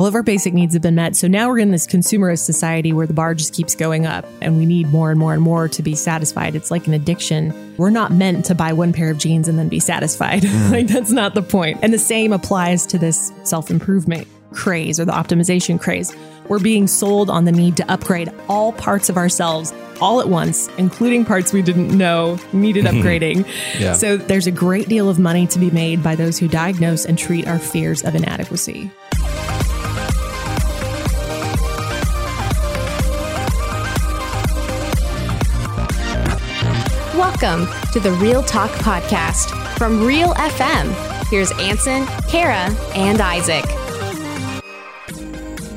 All of our basic needs have been met. So now we're in this consumerist society where the bar just keeps going up and we need more and more and more to be satisfied. It's like an addiction. We're not meant to buy one pair of jeans and then be satisfied. like, that's not the point. And the same applies to this self improvement craze or the optimization craze. We're being sold on the need to upgrade all parts of ourselves all at once, including parts we didn't know needed upgrading. Yeah. So there's a great deal of money to be made by those who diagnose and treat our fears of inadequacy. Welcome to the Real Talk Podcast from Real FM. Here's Ansen, Kara, and Isaac.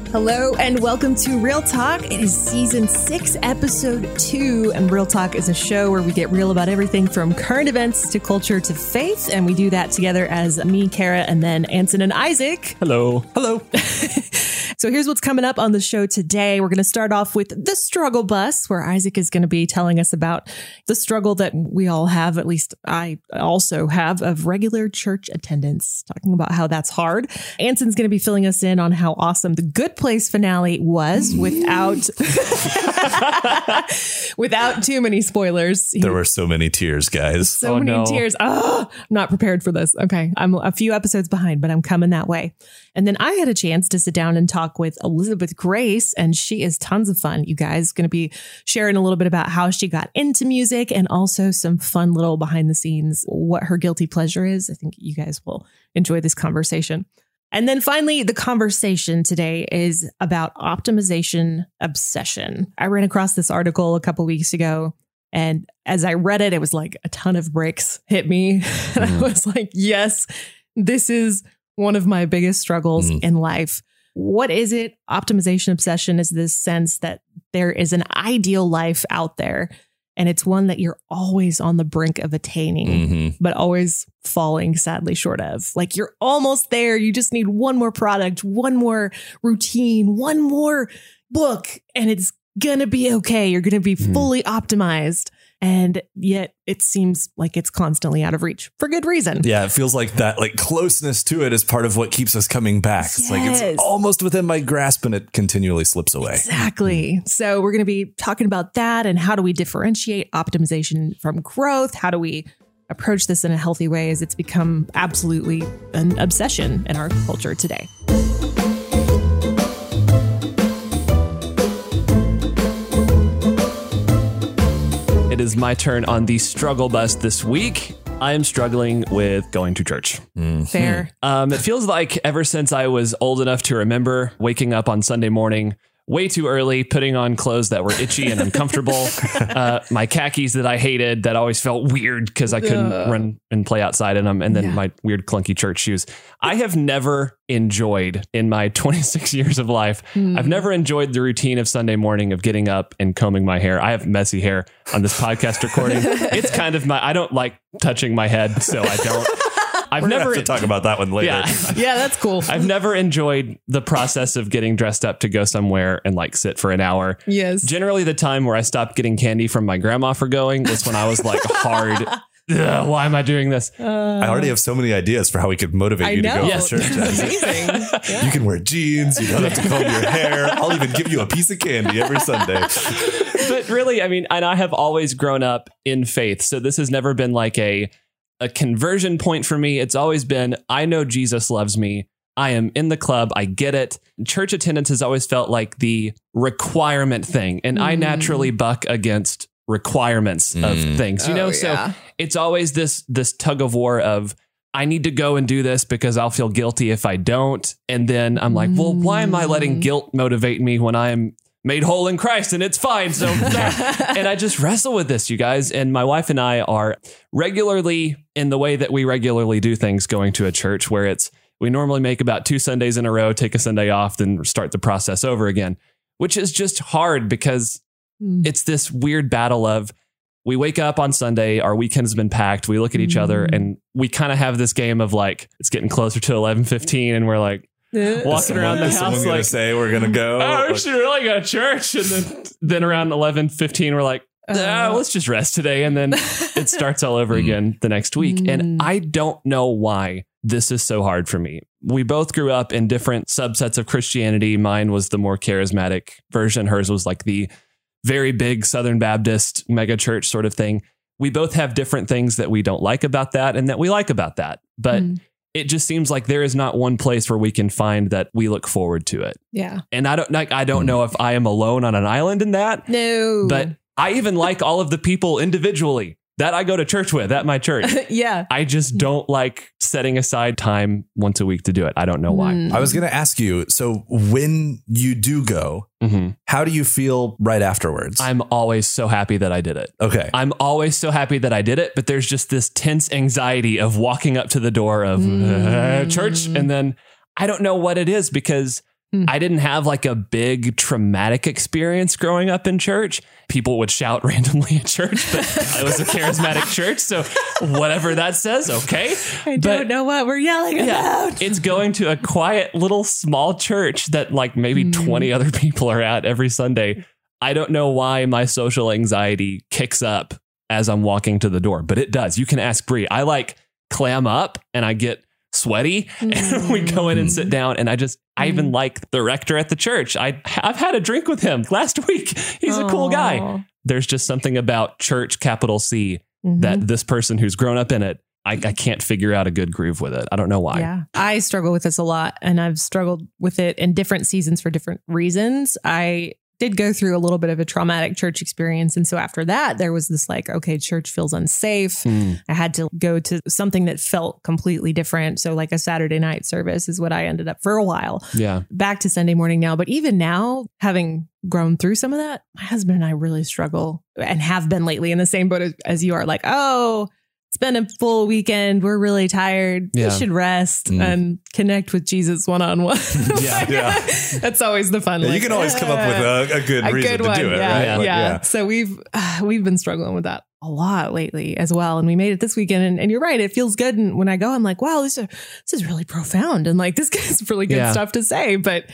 Hello and welcome to Real Talk. It is season six, episode two. And Real Talk is a show where we get real about everything from current events to culture to faith. And we do that together as me, Kara, and then Ansen and Isaac. Hello. Hello. So here's what's coming up on the show today. We're going to start off with the struggle bus, where Isaac is going to be telling us about the struggle that we all have, at least I also have, of regular church attendance, talking about how that's hard. Ansen's going to be filling us in on how awesome the Good Place finale was without without too many spoilers. There were so many tears, guys. So Oh, many no. tears. Oh, I'm not prepared for this. Okay. I'm a few episodes behind, but I'm coming that way. And then I had a chance to sit down and talk with Elizabeth Grace, and she is tons of fun. You guys going to be sharing a little bit about how she got into music and also some fun little behind the scenes, what her guilty pleasure is. I think you guys will enjoy this conversation. And then finally, the conversation today is about optimization obsession. I ran across this article a couple weeks ago and as I read it, it was like a ton of bricks hit me. And I was like, yes, this is one of my biggest struggles Mhm. in life. What is it? Optimization obsession is this sense that there is an ideal life out there, and it's one that you're always on the brink of attaining, hmm but always falling sadly short of. Like you're almost there. You just need one more product, one more routine, one more book, and it's gonna be okay. You're gonna be Mhm. fully optimized. And yet it seems like it's constantly out of reach for good reason. Yeah, it feels like that like closeness to it is part of what keeps us coming back. It's like it's almost within my grasp and it continually slips away. Exactly. So we're going to be talking about that and how do we differentiate optimization from growth? How do we approach this in a healthy way as it's become absolutely an obsession in our culture today? It is my turn on the struggle bus this week. I am struggling with going to church. Mhm. Fair. Um, it feels like ever since I was old enough to remember waking up on Sunday morning way too early, putting on clothes that were itchy and uncomfortable, uh, my khakis that I hated that always felt weird because I couldn't Ugh. run and play outside in them, and then Yeah. my weird clunky church shoes. I have never enjoyed in my 26 years of life. Hmm. I've never enjoyed the routine of Sunday morning of getting up and combing my hair. I have messy hair on this podcast recording. it's kind of my. I don't like touching my head, so I don't. I've We're never have to talk about that one later. Yeah. Yeah, that's cool. I've never enjoyed the process of getting dressed up to go somewhere and like sit for an hour. yes. Generally, the time where I stopped getting candy from my grandma for going was when I was like hard. "Ugh, why am I doing this? Uh, I already have so many ideas for how we could motivate I you know. to go Yes. to church. It's Isaac. amazing. You can wear jeans. You don't have to comb your hair. I'll even give you a piece of candy every Sunday. but really, I mean, and I have always grown up in faith. So this has never been like a a conversion point for me. It's always been I know Jesus loves me. I am in the club. I get it. Church attendance has always felt like the requirement thing. And I Mm. naturally buck against requirements of Mm. things. You Oh, know, so it's always this this tug of war of I need to go and do this because I'll feel guilty if I don't. And then I'm like, well, why am I letting Mm. guilt motivate me when I'm made whole in Christ and it's fine? So, and I just wrestle with this, you guys. And my wife and I are regularly in the way that we regularly do things going to a church where it's, we normally make about two Sundays in a row, take a Sunday off, then start the process over again, which is just hard because Mm. it's this weird battle of we wake up on Sunday, our weekend's been packed, we look at each other Mm. and we kind of have this game of like it's getting closer to eleven fifteen and we're like walking around the house gonna like say we're gonna go? Oh, we should really go to church. And then then around eleven fifteen, we're like, ah, Uh. let's just rest today. And then it starts all over Mm. again the next week. Mm. And I don't know why this is so hard for me. We both grew up in different subsets of Christianity. Mine was the more charismatic version, hers was like the very big Southern Baptist mega church sort of thing. We both have different things that we don't like about that and that we like about that. But Mm. It just seems like there is not one place where we can find that we look forward to it. Yeah. And I don't like I don't hmm. know if I am alone on an island in that, No. but I even like all of the people individually that I go to church with at my church. yeah. I just don't like setting aside time once a week to do it. I don't know why. Mm. I was going to ask you. So when you do go, Mhm. how do you feel right afterwards? I'm always so happy that I did it. okay. I'm always so happy that I did it, but there's just this tense anxiety of walking up to the door of uh, church and then I don't know what it is because Mm. I didn't have like a big traumatic experience growing up in church. People would shout randomly at church, but it was a charismatic church, so whatever that says, okay. I But- don't know what we're yelling Yeah, about. it's going to a quiet little small church that like maybe Mm. 20 other people are at every Sunday. I don't know why my social anxiety kicks up as I'm walking to the door, but it does. You can ask Brie. I like clam up and I get sweaty and mm. we go in and sit mm-hmm. down and I just I even mm. like the rector at the church. I I've had a drink with him last week. He's a cool guy. There's just something about church capital C Mhm. that this person who's grown up in it I, I can't figure out a good groove with it. I don't know why. Yeah. I struggle with this a lot and I've struggled with it in different seasons for different reasons. I did go through a little bit of a traumatic church experience. And so after that, there was this like, okay, church feels unsafe. Hmm. I had to go to something that felt completely different. So, like a Saturday night service is what I ended up for a while. Yeah. Back to Sunday morning now. But even now, having grown through some of that, my husband and I really struggle and have been lately in the same boat as, as you are. Like, oh, it's been a full weekend. We're really tired. Yeah. We should rest Mm. and connect with Jesus one on one. Yeah. Yeah. That's always the fun. Yeah, you can always come up with a, a good a reason good to one. do it, yeah, right? yeah. Like, So we've uh, we've been struggling with that a lot lately as well, and we made it this weekend. And, and you're right, it feels good. And when I go, I'm like, wow, this is this is really profound, and like this guy's really good Yeah. stuff to say. But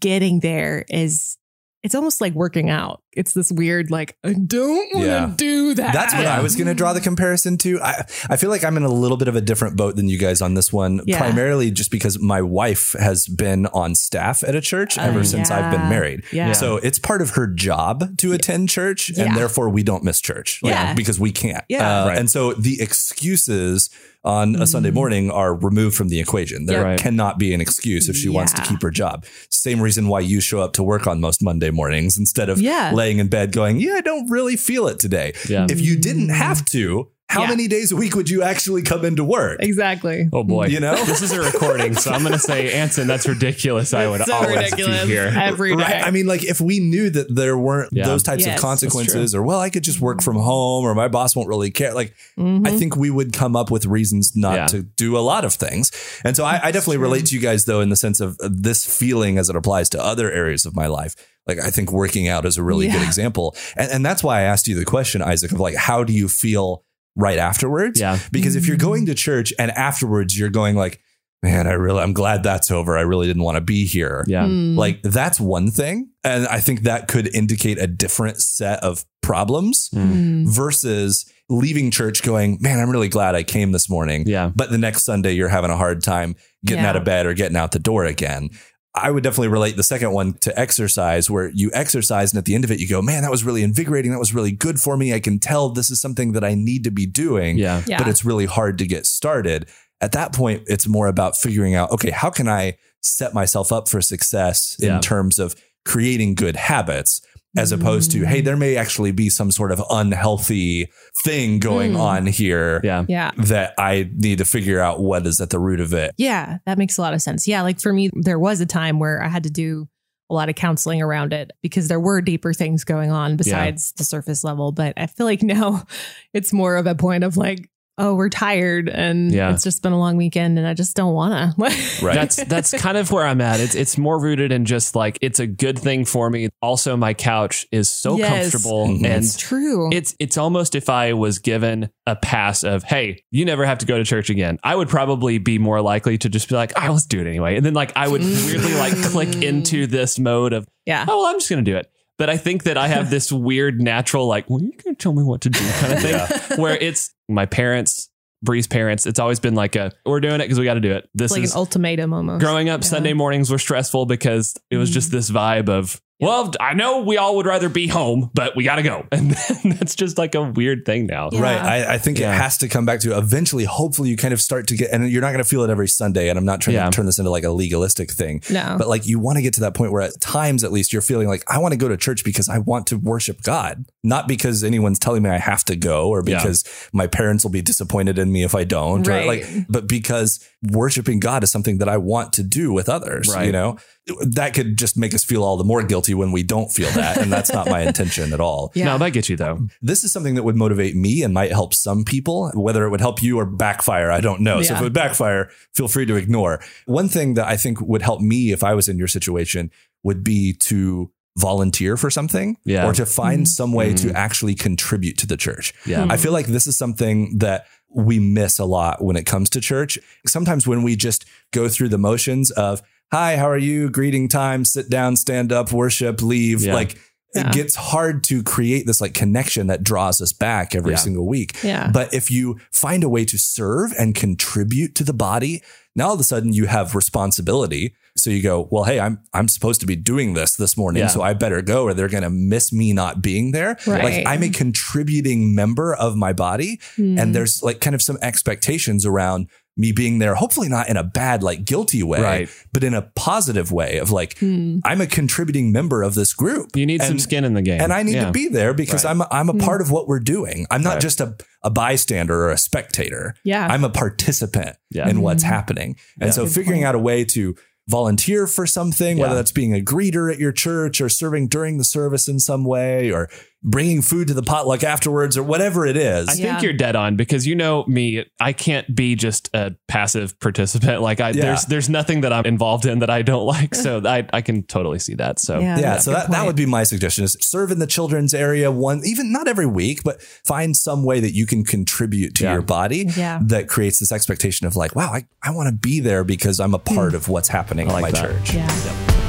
getting there is. It's almost like working out. It's this weird, like, I don't want to Yeah. do that. That's what I was going to draw the comparison to. I, I feel like I'm in a little bit of a different boat than you guys on this one, Yeah. primarily just because my wife has been on staff at a church ever Oh, since I've been married. Yeah. So it's part of her job to attend church, Yeah. and therefore we don't miss church like, Yeah. because we can't. Yeah. Uh, Right. And so the excuses on a Sunday Mhm. morning are removed from the equation. There Yeah. Right. cannot be an excuse if she wants to keep her job. Same reason why you show up to work on most Monday mornings instead of Yeah. laying in bed going, Yeah, I don't really feel it today. Yeah. If you didn't have to, how Yeah. many days a week would you actually come into work? exactly. Oh boy. You know? this is a recording, so I'm going to say, Ansen, that's ridiculous. I would so always ridiculous be here. every day. Right. I mean, like if we knew that there weren't Yeah. those types Yes, of consequences, or well, I could just work from home, or my boss won't really care. Like, Mhm. I think we would come up with reasons not Yeah. to do a lot of things. And so I, I definitely true. relate to you guys, though, in the sense of this feeling as it applies to other areas of my life. Like, I think working out is a really good example. And, and that's why I asked you the question, Isaac, of like, how do you feel right afterwards? Yeah. Because if you're going to church and afterwards you're going like, man, I really, I'm glad that's over. I really didn't want to be here. Yeah. Mm. Like that's one thing. And I think that could indicate a different set of problems Mm. versus leaving church going, man, I'm really glad I came this morning. Yeah. But the next Sunday, you're having a hard time getting Yeah. out of bed or getting out the door again. I would definitely relate the second one to exercise, where you exercise and at the end of it, you go, man, that was really invigorating. That was really good for me. I can tell this is something that I need to be doing Yeah. Yeah. but it's really hard to get started. At that point, it's more about figuring out, okay, how can I set myself up for success Yeah. in terms of creating good habits as opposed to, hey, there may actually be some sort of unhealthy thing going Mm. on here Yeah. Yeah. that I need to figure out what is at the root of it. Yeah, that makes a lot of sense. Yeah, like for me, there was a time where I had to do a lot of counseling around it because there were deeper things going on besides the surface level. But I feel like now it's more of a point of like, oh, we're tired and Yeah. it's just been a long weekend and I just don't want to. Right. That's that's kind of where I'm at. It's it's more rooted in just like it's a good thing for me. Also, my couch is so Yes. comfortable Mhm. and it's true. it's it's almost if I was given a pass of hey, you never have to go to church again. I would probably be more likely to just be like, oh, let's do it anyway, and then like I would weirdly like click into this mode of yeah. oh, well, I'm just gonna do it. But I think that I have this weird natural like, well, you can tell me what to do kind of thing, where it's my parents Bree's parents, it's always been like a we're doing it because we got to do it. This like is an ultimatum almost. growing up. Yeah. Sunday mornings were stressful because it was just mm-hmm. this vibe of well, I know we all would rather be home, but we got to go, and that's just like a weird thing now. Yeah. Right. I, I think Yeah. it has to come back to eventually, hopefully, you kind of start to get, and you're not going to feel it every Sunday. And I'm not trying Yeah. to turn this into like a legalistic thing. No. But like you want to get to that point where at times, at least, you're feeling like, I want to go to church because I want to worship God, not because anyone's telling me I have to go or Yeah. because my parents will be disappointed in me if I don't. Or Right. like, but because worshiping God is something that I want to do with others, Right. you know? That could just make us feel all the more guilty when we don't feel that. And that's not my intention at all Yeah. No, that gets you though. this is something that would motivate me and might help some people. Whether it would help you or backfire, I don't know. So if it would backfire, feel free to ignore. One thing that I think would help me if I was in your situation would be to volunteer for something Yeah. or to find Mhm. some way to Mhm. actually contribute to the church. Yeah. I feel like this is something that we miss a lot when it comes to church. Sometimes when we just go through the motions of, hi, how are you? Greeting time, sit down, stand up, worship, leave. Yeah. Like Yeah. it gets hard to create this like connection that draws us back every Yeah. single week. Yeah. But if you find a way to serve and contribute to the body, now all of a sudden you have responsibility. So you go, well, hey, I'm I'm supposed to be doing this this morning, Yeah. so I better go, or they're going to miss me not being there. Right. Like I'm a contributing member of my body, Hmm. and there's like kind of some expectations around me being there. Hopefully not in a bad, like guilty way, Right. but in a positive way of like Hmm. I'm a contributing member of this group. You need some skin in the game, and I need Yeah. to be there because Right. I'm I'm a Hmm. part of what we're doing. I'm not Right. just a, a bystander or a spectator. Yeah. I'm a participant Yeah. in what's Mhm. happening. And Yeah. so Good figuring point. out a way to volunteer for something, whether that's being a greeter at your church or serving during the service in some way or bringing food to the potluck afterwards or whatever it is. I Yeah. think you're dead on because you know me, I can't be just a passive participant. Like I Yeah. there's there's nothing that I'm involved in that I don't like. So I I can totally see that. So Yeah. yeah, so a good that, that would be my suggestion is serve in the children's area one even not every week but find some way that you can contribute to Yeah. your body Yeah. that creates this expectation of like wow I, I want to be there because i'm a part hmm. of what's happening I in like my that. church Yeah.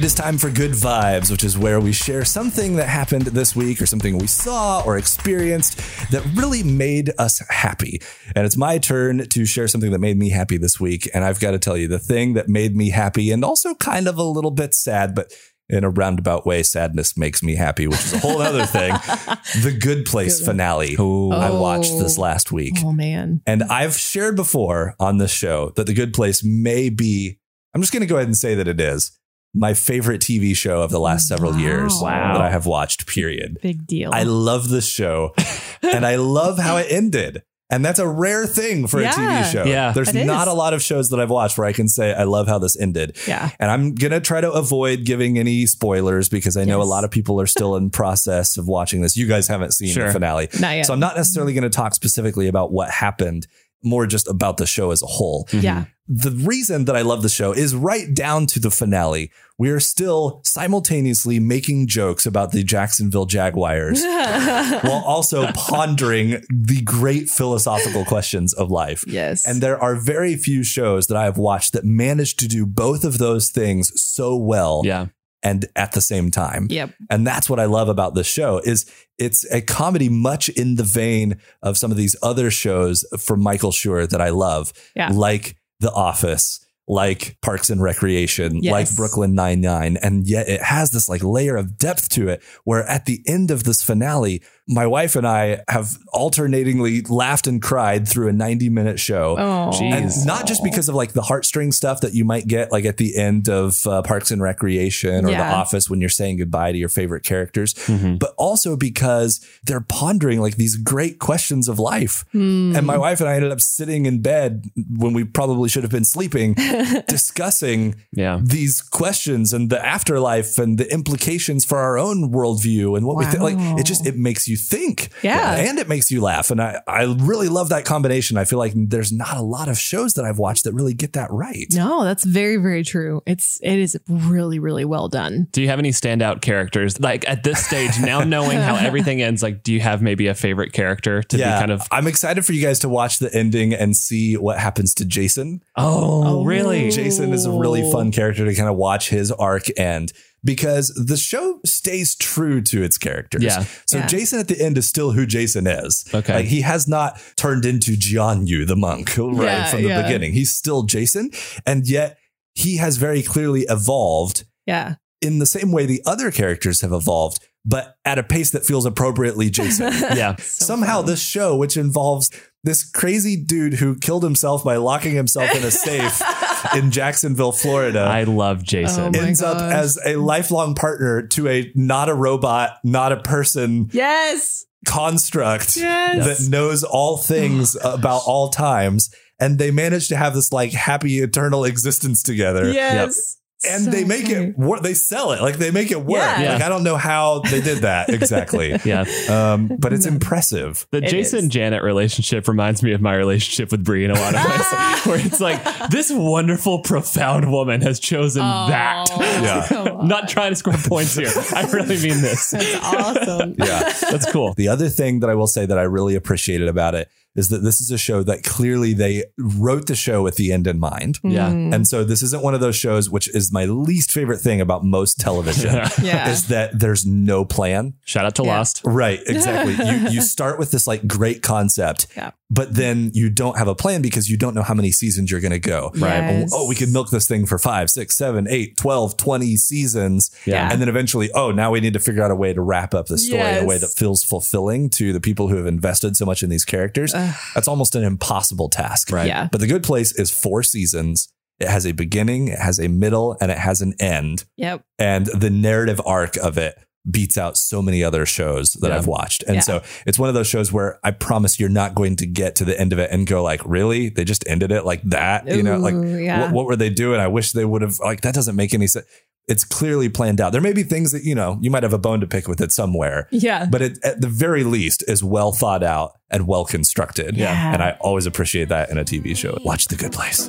It is time for Good Vibes, which is where we share something that happened this week or something we saw or experienced that really made us happy. And it's my turn to share something that made me happy this week. And I've got to tell you, the thing that made me happy and also kind of a little bit sad, but in a roundabout way, sadness makes me happy, which is a whole other thing. The Good Place Good. finale. Ooh. I oh. watched Oh. this last week. Oh man. And I've shared before on this show that The Good Place may be, I'm just going to go ahead and say that it is my favorite TV show of the last several Wow. years Wow. that I have watched, period. Big deal. I love this show and I love how it ended. And that's a rare thing for Yeah. a TV show. Yeah. There's It not is. a lot of shows that I've watched where I can say, I love how this ended. yeah. And I'm going to try to avoid giving any spoilers because I know Yes. a lot of people are still in process of watching this. You guys haven't seen Sure. the finale. Not yet. So I'm not necessarily going to talk specifically about what happened, more just about the show as a whole. Mm-hmm. yeah. The reason that I love the show is right down to the finale. We are still simultaneously making jokes about the Jacksonville Jaguars while also pondering the great philosophical questions of life. yes. And there are very few shows that I have watched that manage to do both of those things so well Yeah. And at the same time. Yep. And that's what I love about this show is it's a comedy much in the vein of some of these other shows from Michael Schur that I love, Yeah. like The Office, like Parks and Recreation, Yes. like Brooklyn Nine Nine, and yet it has this like layer of depth to it. Where at the end of this finale, my wife and I have alternatingly laughed and cried through a ninety-minute show. Oh. And not just because of like the heartstring stuff that you might get like at the end of uh, Parks and Recreation or The Office when you're saying goodbye to your favorite characters, Mhm. but also because they're pondering like these great questions of life. Hmm. And my wife and I ended up sitting in bed when we probably should have been sleeping, discussing Yeah. these questions and the afterlife and the implications for our own worldview and what we think. Like it just it makes you think, Yeah. and it makes you laugh. And I I really love that combination. I feel like there's not a lot of shows that I've watched that really get that right. No, that's very, very true. It's it is really, really well done. Do you have any standout characters? Like at this stage, now knowing how everything ends, like do you have maybe a favorite character to yeah, be kind of I'm excited for you guys to watch the ending and see what happens to Jason. Oh, Oh. really? Jason is a really fun character to kind of watch his arc and because the show stays true to its characters. Yeah. So Yeah. Jason at the end is still who Jason is. Okay. Like he has not turned into Jian Yu, the monk, right Yeah, from the yeah. beginning. He's still Jason. And yet he has very clearly evolved Yeah. in the same way the other characters have evolved, but at a pace that feels appropriately Jason. Yeah. So Somehow, fun. this show, which involves this crazy dude who killed himself by locking himself in a safe in Jacksonville, Florida, I love Jason. Oh my ends up as a lifelong partner to a not a robot, not a person Yes. construct Yes. that knows all things about all times. And they manage to have this like happy eternal existence together. Yes. And So they make funny. it work. They sell it like they make it work. Yeah. Yeah. Like I don't know how they did that exactly. yeah. Um, but it's impressive. The It Jason is. Janet relationship reminds me of my relationship with Brie in a lot of ways, where it's like this wonderful, profound woman has chosen that. Yeah. Not trying to score points here. I really mean this. That's awesome. Yeah. That's cool. The other thing that I will say that I really appreciated about it is that this is a show that clearly they wrote the show with the end in mind. Yeah. Mm. And so this isn't one of those shows, which is my least favorite thing about most television, Yeah. is that there's no plan. Shout out to Yeah. Lost. Right, exactly. you you start with this like great concept, Yeah. but then you don't have a plan because you don't know how many seasons you're going to go. Right. Yes. Oh, we could milk this thing for five, six, seven, eight, 12, 20 seasons. Yeah. And then eventually, oh, now we need to figure out a way to wrap up the story in a way that feels fulfilling to the people who have invested so much in these characters. That's almost an impossible task. Right. Yeah. But The Good Place is four seasons. It has a beginning, it has a middle, and it has an end. Yep. And the narrative arc of it beats out so many other shows that Yeah. I've watched. And Yeah. so it's one of those shows where I promise you're not going to get to the end of it and go like, really? They just ended it like that? you know, like yeah. what, what were they doing? I wish they would have like that doesn't make any sense. It's clearly planned out. There may be things that, you know, you might have a bone to pick with it somewhere, Yeah. but it at the very least is well thought out and well constructed. Yeah. And I always appreciate that in a TV show. Watch The Good Place.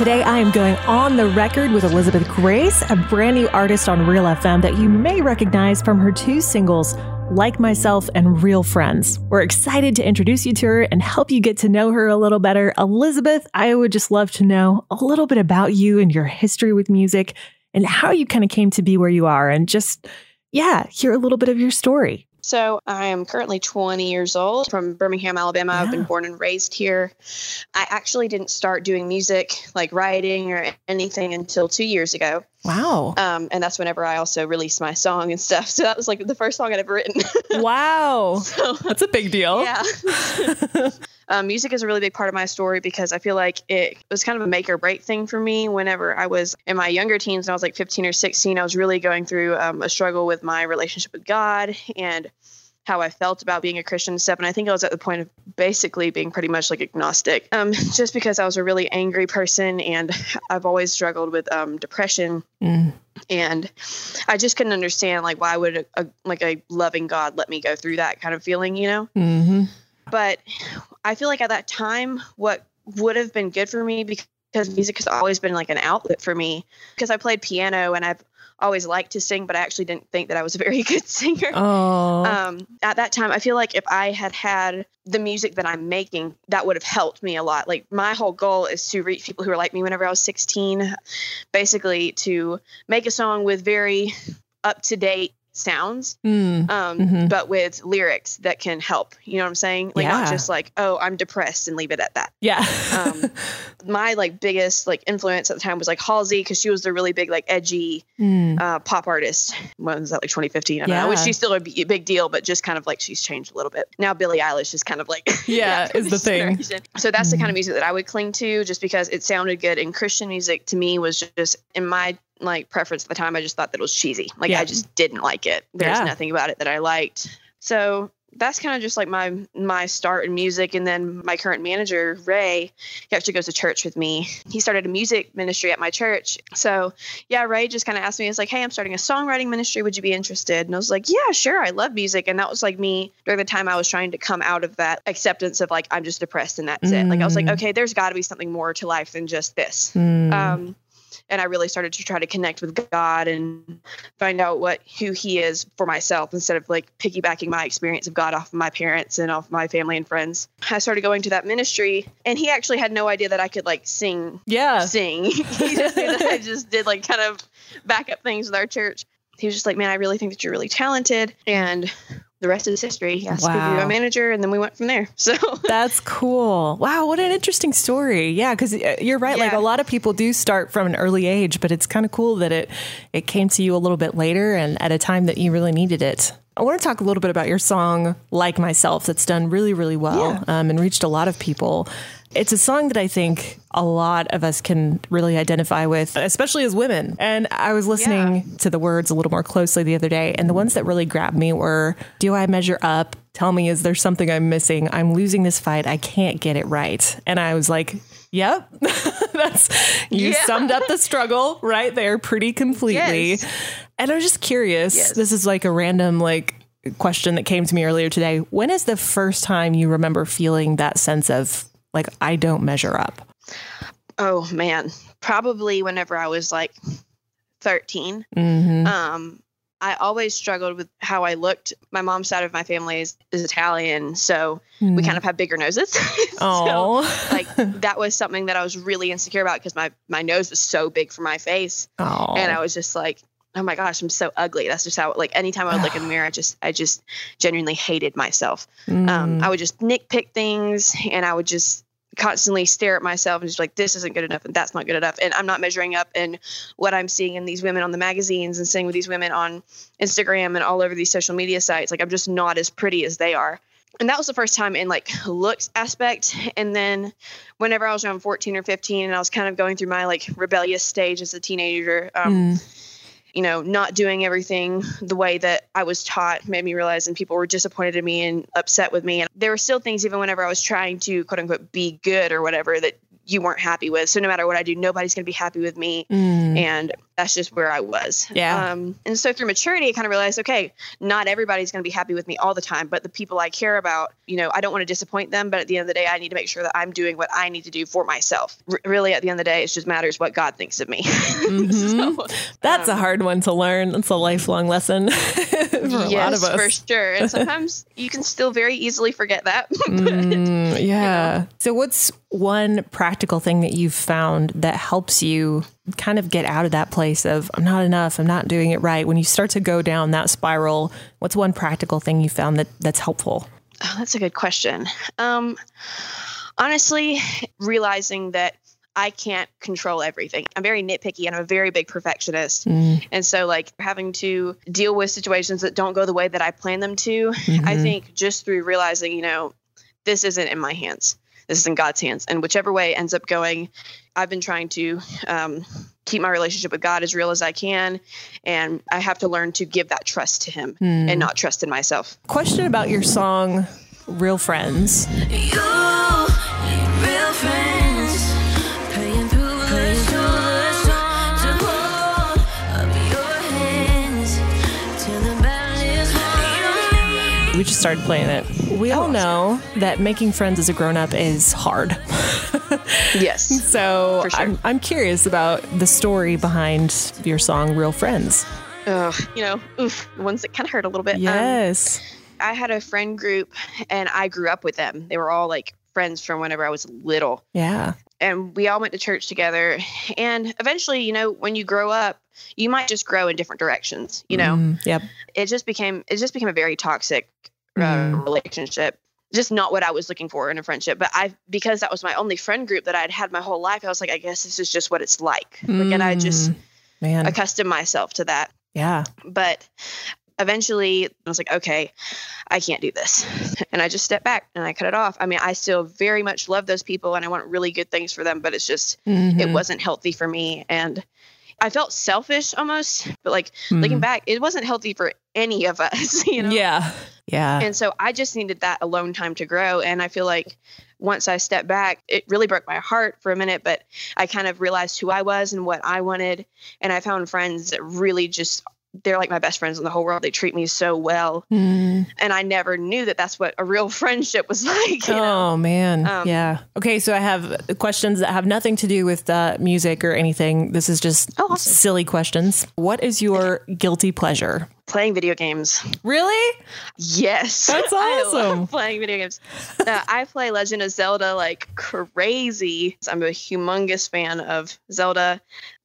Today, I am going on the record with Elizabeth Grace, a brand new artist on Real FM that you may recognize from her two singles, Like Myself and Real Friends. We're excited to introduce you to her and help you get to know her a little better. Elizabeth, I would just love to know a little bit about you and your history with music and how you kind of came to be where you are and just, yeah, hear a little bit of your story. So I am currently 20 years old from Birmingham, Alabama. I've been born and raised here. I actually didn't start doing music, like writing or anything, until two years ago. Wow. Um, and that's whenever I also released my song and stuff. So that was like the first song I'd ever written. wow. so, That's a big deal. yeah. um, music is a really big part of my story because I feel like it was kind of a make or break thing for me. Whenever I was in my younger teens, and I was like 15 or 16, I was really going through um, a struggle with my relationship with God and how I felt about being a Christian and stuff. And I think I was at the point of basically being pretty much like agnostic, um, just because I was a really angry person and I've always struggled with um, depression Mm. and I just couldn't understand like why would a, a like a loving God let me go through that kind of feeling, you know? hmm But I feel like at that time, what would have been good for me because music has always been like an outlet for me because I played piano and I've always liked to sing, but I actually didn't think that I was a very good singer. Oh. Um, at that time, I feel like if I had had the music that I'm making, that would have helped me a lot. Like my whole goal is to reach people who are like me whenever I was 16, basically to make a song with very up to date sounds Mm. um, Mhm. but with lyrics that can help. You know what I'm saying? Like not just like, oh, I'm depressed and leave it at that. Yeah. Um, my like biggest like influence at the time was like Halsey because she was the really big like edgy Mm. uh, pop artist. When was that like 2015? I don't know. Which she's still a b- big deal, but just kind of like she's changed a little bit. Now Billie Eilish is kind of like Yeah, is the thing. So that's the kind of music that I would cling to, just because it sounded good. And Christian music to me was just in my like preference at the time. I just thought that it was cheesy. Like Yeah. I just didn't like it. There's Yeah. nothing about it that I liked. So that's kind of just like my my start in music and then my current manager ray he actually goes to church with me he started a music ministry at my church so yeah ray just kind of asked me he's like hey i'm starting a songwriting ministry would you be interested and i was like yeah sure i love music and that was like me during the time i was trying to come out of that acceptance of like i'm just depressed and that's it like i was like Mm. okay there's got to be something more to life than just this Mm. um, and I really started to try to connect with God and find out what who He is for myself instead of like piggybacking my experience of God off of my parents and off my family and friends. I started going to that ministry, and he actually had no idea that I could like sing Yeah. sing. he just knew that I just did like kind of backup things with our church. He was just like, "Man, I really think that you're really talented," and the rest is history. He asked me to be Wow. my manager, and then we went from there. So That's cool. Wow, what an interesting story. Yeah, because uh, you're right. Like a lot of people do start from an early age, but it's kind of cool that it it came to you a little bit later and at a time that you really needed it. I want to talk a little bit about your song "Like Myself" that's done really, really well um, and reached a lot of people. It's a song that I think a lot of us can really identify with, especially as women. And I was listening to the words a little more closely the other day, and the ones that really grabbed me were Do I measure up? Tell me, is there something I'm missing? I'm losing this fight. I can't get it right. And I was like, Yep, that's you Yeah. summed up the struggle right there pretty completely. Yes. And I was just curious. Yes. This is like a random like question that came to me earlier today. When is the first time you remember feeling that sense of like I don't measure up? Oh man, probably whenever I was like 13. Mm-hmm. Um, I always struggled with how I looked. My mom's side of my family is, is Italian, so we kind of have bigger noses. so, Oh, like that was something that I was really insecure about because my my nose was so big for my face, oh, and I was just like, oh my gosh, I'm so ugly. That's just how like anytime I would look in the mirror, I just I just genuinely hated myself. Mm. Um, I would just nitpick things, and I would just constantly stare at myself and just like this isn't good enough and that's not good enough and i'm not measuring up in what i'm seeing in these women on the magazines and seeing with these women on instagram and all over these social media sites like i'm just not as pretty as they are and that was the first time in like looks aspect and then whenever i was around 14 or 15 and i was kind of going through my like rebellious stage as a teenager um, you know, not doing everything the way that I was taught made me realize, and people were disappointed in me and upset with me. And there were still things, even whenever I was trying to quote unquote be good or whatever, that you weren't happy with. So no matter what I do, nobody's going to be happy with me. Mm. And that's just where I was. Yeah. Um, and so through maturity, I kind of realized, okay, not everybody's going to be happy with me all the time, but the people I care about, you know, I don't want to disappoint them. But at the end of the day, I need to make sure that I'm doing what I need to do for myself. R- really, at the end of the day, it just matters what God thinks of me. so, That's um, a hard one to learn. That's a lifelong lesson for a lot yes, of us. for sure. And sometimes you can still very easily forget that. Mm, yeah. So, what's one practical thing that you've found that helps you kind of get out of that place of I'm not enough, I'm not doing it right? When you start to go down that spiral, what's one practical thing you found that that's helpful? Oh, that's a good question. Um, honestly, realizing that I can't control everything. I'm very nitpicky and I'm a very big perfectionist. And so, like, having to deal with situations that don't go the way that I plan them to, I think just through realizing, you know, this isn't in my hands, this is in God's hands. And whichever way ends up going, I've been trying to um, keep my relationship with God as real as I can. And I have to learn to give that trust to Him and not trust in myself. Question about your song, Real Friends. You, We just started playing it. We all know that making friends as a grown up is hard. Yes. So, sure. I'm, I'm curious about the story behind your song, Real Friends. Ugh, you know, oof, the ones that kind of hurt a little bit. Um, Yes. I had a friend group and I grew up with them. They were all like friends from whenever I was little. yeah. And we all went to church together. And eventually, you know, when you grow up, you might just grow in different directions. You know, Mm, yep. it just became it just became a very toxic Mm. relationship. Just not what I was looking for in a friendship. But I because that was my only friend group that I'd had my whole life, I was like, I guess this is just what it's like. Like, and I just Mm, man. accustomed myself to that Yeah. but eventually I was like, okay, I can't do this. And I just stepped back and I cut it off. I mean, I still very much love those people and I want really good things for them, but it's just, it Mhm. wasn't healthy for me. And I felt selfish almost, but like looking Mhm. back, it wasn't healthy for any of us, you know? Yeah. Yeah. And so I just needed that alone time to grow. And I feel like once I stepped back, it really broke my heart for a minute, but I kind of realized who I was and what I wanted. And I found friends that really just they're like my best friends in the whole world. They treat me so well, Mm. and I never knew that that's what a real friendship was like. You know? Oh man, Um, yeah. Okay, so I have questions that have nothing to do with uh, music or anything. This is just Oh, awesome. silly questions. What is your guilty pleasure? Playing video games. Really? Yes, That's I awesome. playing video games. Uh, I play Legend of Zelda like crazy. I'm a humongous fan of Zelda.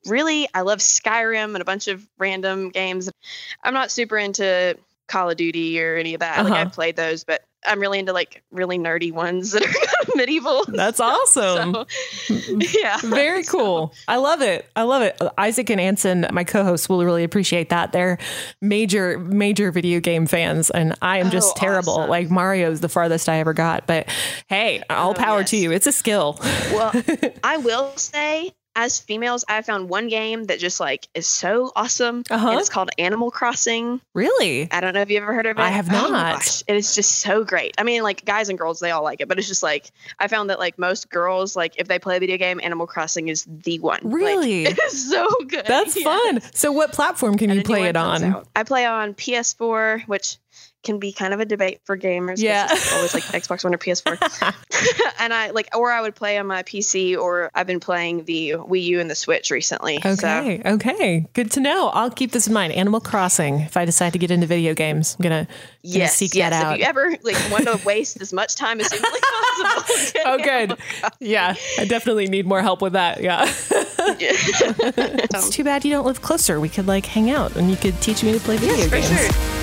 Really, I love Skyrim and a bunch of random games. I'm not super into Call of Duty or any of that. Like Uh-huh. I've played those, but I'm really into like really nerdy ones that are medieval. That's awesome. So, yeah. Very cool. I love it. I love it. Isaac and Ansen, my co-hosts, will really appreciate that. They're major, major video game fans, and I am just Oh, terrible. awesome. Like Mario's the farthest I ever got. But hey, all Oh, power yes. to you. It's a skill. Well, I will say, as females, I found one game that just like is so awesome. Uh-huh. And it's called Animal Crossing. really? I don't know if you ever heard of it. I have Oh my not. gosh, it is just so great. I mean, like guys and girls, they all like it, but it's just like I found that like most girls, like if they play a video game, Animal Crossing is the one. Like, Really? it is so good. That's Yeah. fun. So, what platform can And you play it on? I play on PS4, which can be kind of a debate for gamers. Yeah. it's always like Xbox One or PS4. and I like, or I would play on my PC, or I've been playing the Wii U and the Switch recently. So, Okay. Okay. Good to know. I'll keep this in mind. Animal Crossing. If I decide to get into video games, I'm gonna, gonna seek yes. that out. If you ever like want to waste as much time as humanly possible. Oh, good. Yeah, I definitely need more help with that. Yeah. it's too bad you don't live closer. We could like hang out and you could teach me to play video Yes, for games. sure.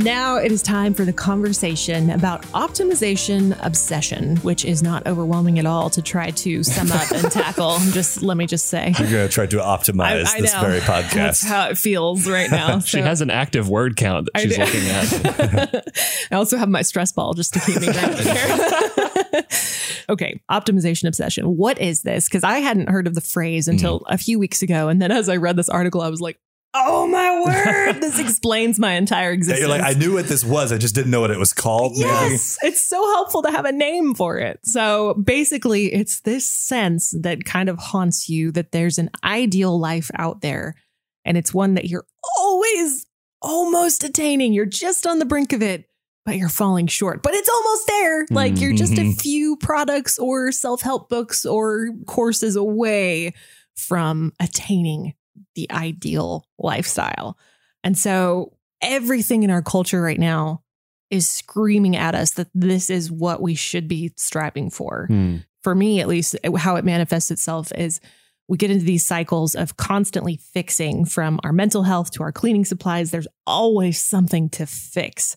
And now it is time for the conversation about optimization obsession, which is not overwhelming at all to try to sum up and tackle. Just let me just say. You're going to try to optimize this very podcast. That's how it feels right now. She So- has an active word count that I she's do. looking at. I also have my stress ball just to keep me grounded here. okay, optimization obsession. What is this? Because I hadn't heard of the phrase mm-hmm. until a few weeks ago. And then as I read this article, I was like, oh my word, this explains my entire Yeah, existence. you're like, I knew what this was. I just didn't know what it was called. maybe. Yes, it's so helpful to have a name for it. So basically, it's this sense that kind of haunts you that there's an ideal life out there, and it's one that you're always almost attaining. You're just on the brink of it, but you're falling short. But it's almost there. Like you're just a Mhm. few products or self help books or courses away from attaining the ideal lifestyle. And so everything in our culture right now is screaming at us that this is what we should be striving for. Hmm. For me, at least, how it manifests itself is we get into these cycles of constantly fixing from our mental health to our cleaning supplies. There's always something to fix,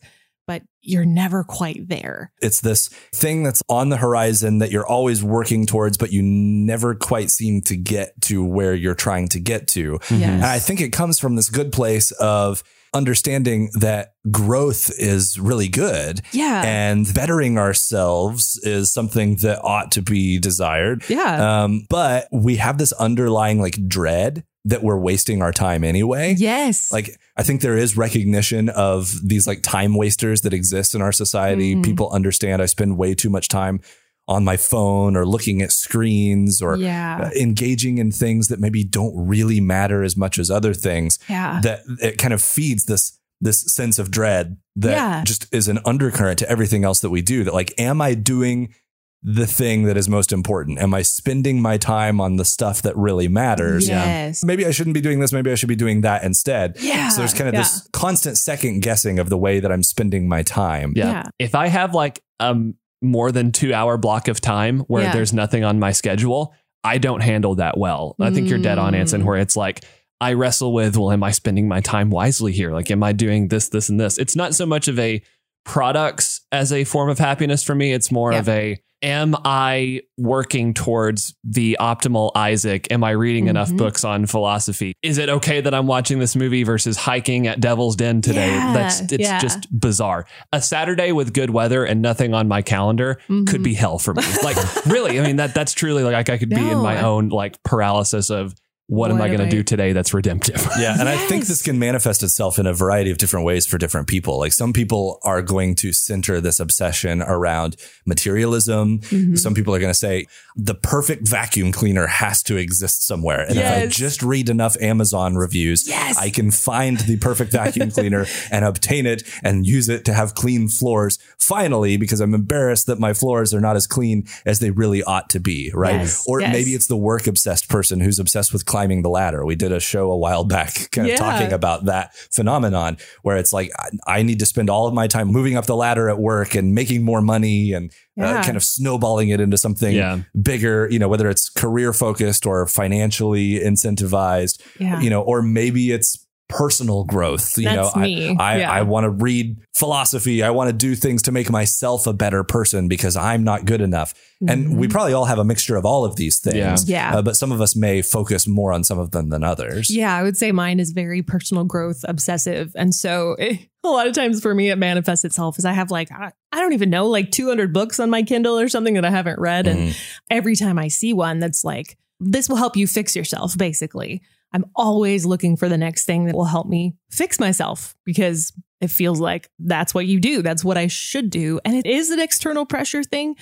you're never quite there. It's this thing that's on the horizon that you're always working towards, but you never quite seem to get to where you're trying to get to. Yes. And I think it comes from this good place of understanding that growth is really good Yeah. and bettering ourselves is something that ought to be desired. yeah. Um, but we have this underlying like dread that we're wasting our time anyway. yes. Like, I think there is recognition of these like time wasters that exist in our society. Mhm. People understand I spend way too much time on my phone or looking at screens or yeah. uh, engaging in things that maybe don't really matter as much as other things yeah. that it kind of feeds this this sense of dread that Yeah. just is an undercurrent to everything else that we do that like am i doing the thing that is most important am i spending my time on the stuff that really matters Yes. maybe i shouldn't be doing this maybe i should be doing that instead Yeah. so there's kind of Yeah. this constant second guessing of the way that i'm spending my time Yeah. Yeah. If I have like a more than two hour block of time where Yeah. there's nothing on my schedule, I don't handle that well. I think you're dead on, Ansen, where it's like, I wrestle with, well, am I spending my time wisely here? Like, am I doing this, this, and this? It's not so much of a products as a form of happiness for me. It's more Yeah. of a, am I working towards the optimal Isaac? Am I reading enough Mhm. books on philosophy? Is it okay that I'm watching this movie versus hiking at Devil's Den today? Yeah, That's, it's yeah. just bizarre. A Saturday with good weather and nothing on my calendar Mhm. could be hell for me. Like, really, I mean, that that's truly like I could be in my own like paralysis of what, am I going to do today that's redemptive? Yeah. And I think this can manifest itself in a variety of different ways for different people. Like some people are going to center this obsession around materialism. Mm-hmm. Some people are going to say the perfect vacuum cleaner has to exist somewhere. And if I just read enough Amazon reviews, Yes. I can find the perfect vacuum cleaner and obtain it and use it to have clean floors finally because I'm embarrassed that my floors are not as clean as they really ought to be. Right. Yes. Or Yes. maybe it's the work obsessed person who's obsessed with climbing the ladder. We did a show a while back kind of Yeah. talking about that phenomenon where it's like, I, I need to spend all of my time moving up the ladder at work and making more money and uh, kind of snowballing it into something Yeah. bigger, you know, whether it's career focused or financially incentivized, Yeah. you know, or maybe it's personal growth. You That's know, me. I, I, Yeah. I want to read philosophy. I want to do things to make myself a better person because I'm not good enough. And we probably all have a mixture of all of these things. Yeah. Mm-hmm. Yeah. Uh, but some of us may focus more on some of them than others. Yeah, I would say mine is very personal growth obsessive. And so eh, a lot of times for me, it manifests itself as I have like, I, I don't even know, like 200 books on my Kindle or something that I haven't read. And Mhm. every time I see one that's like, this will help you fix yourself, basically. I'm always looking for the next thing that will help me fix myself because it feels like that's what you do. That's what I should do. And it is an external pressure thing.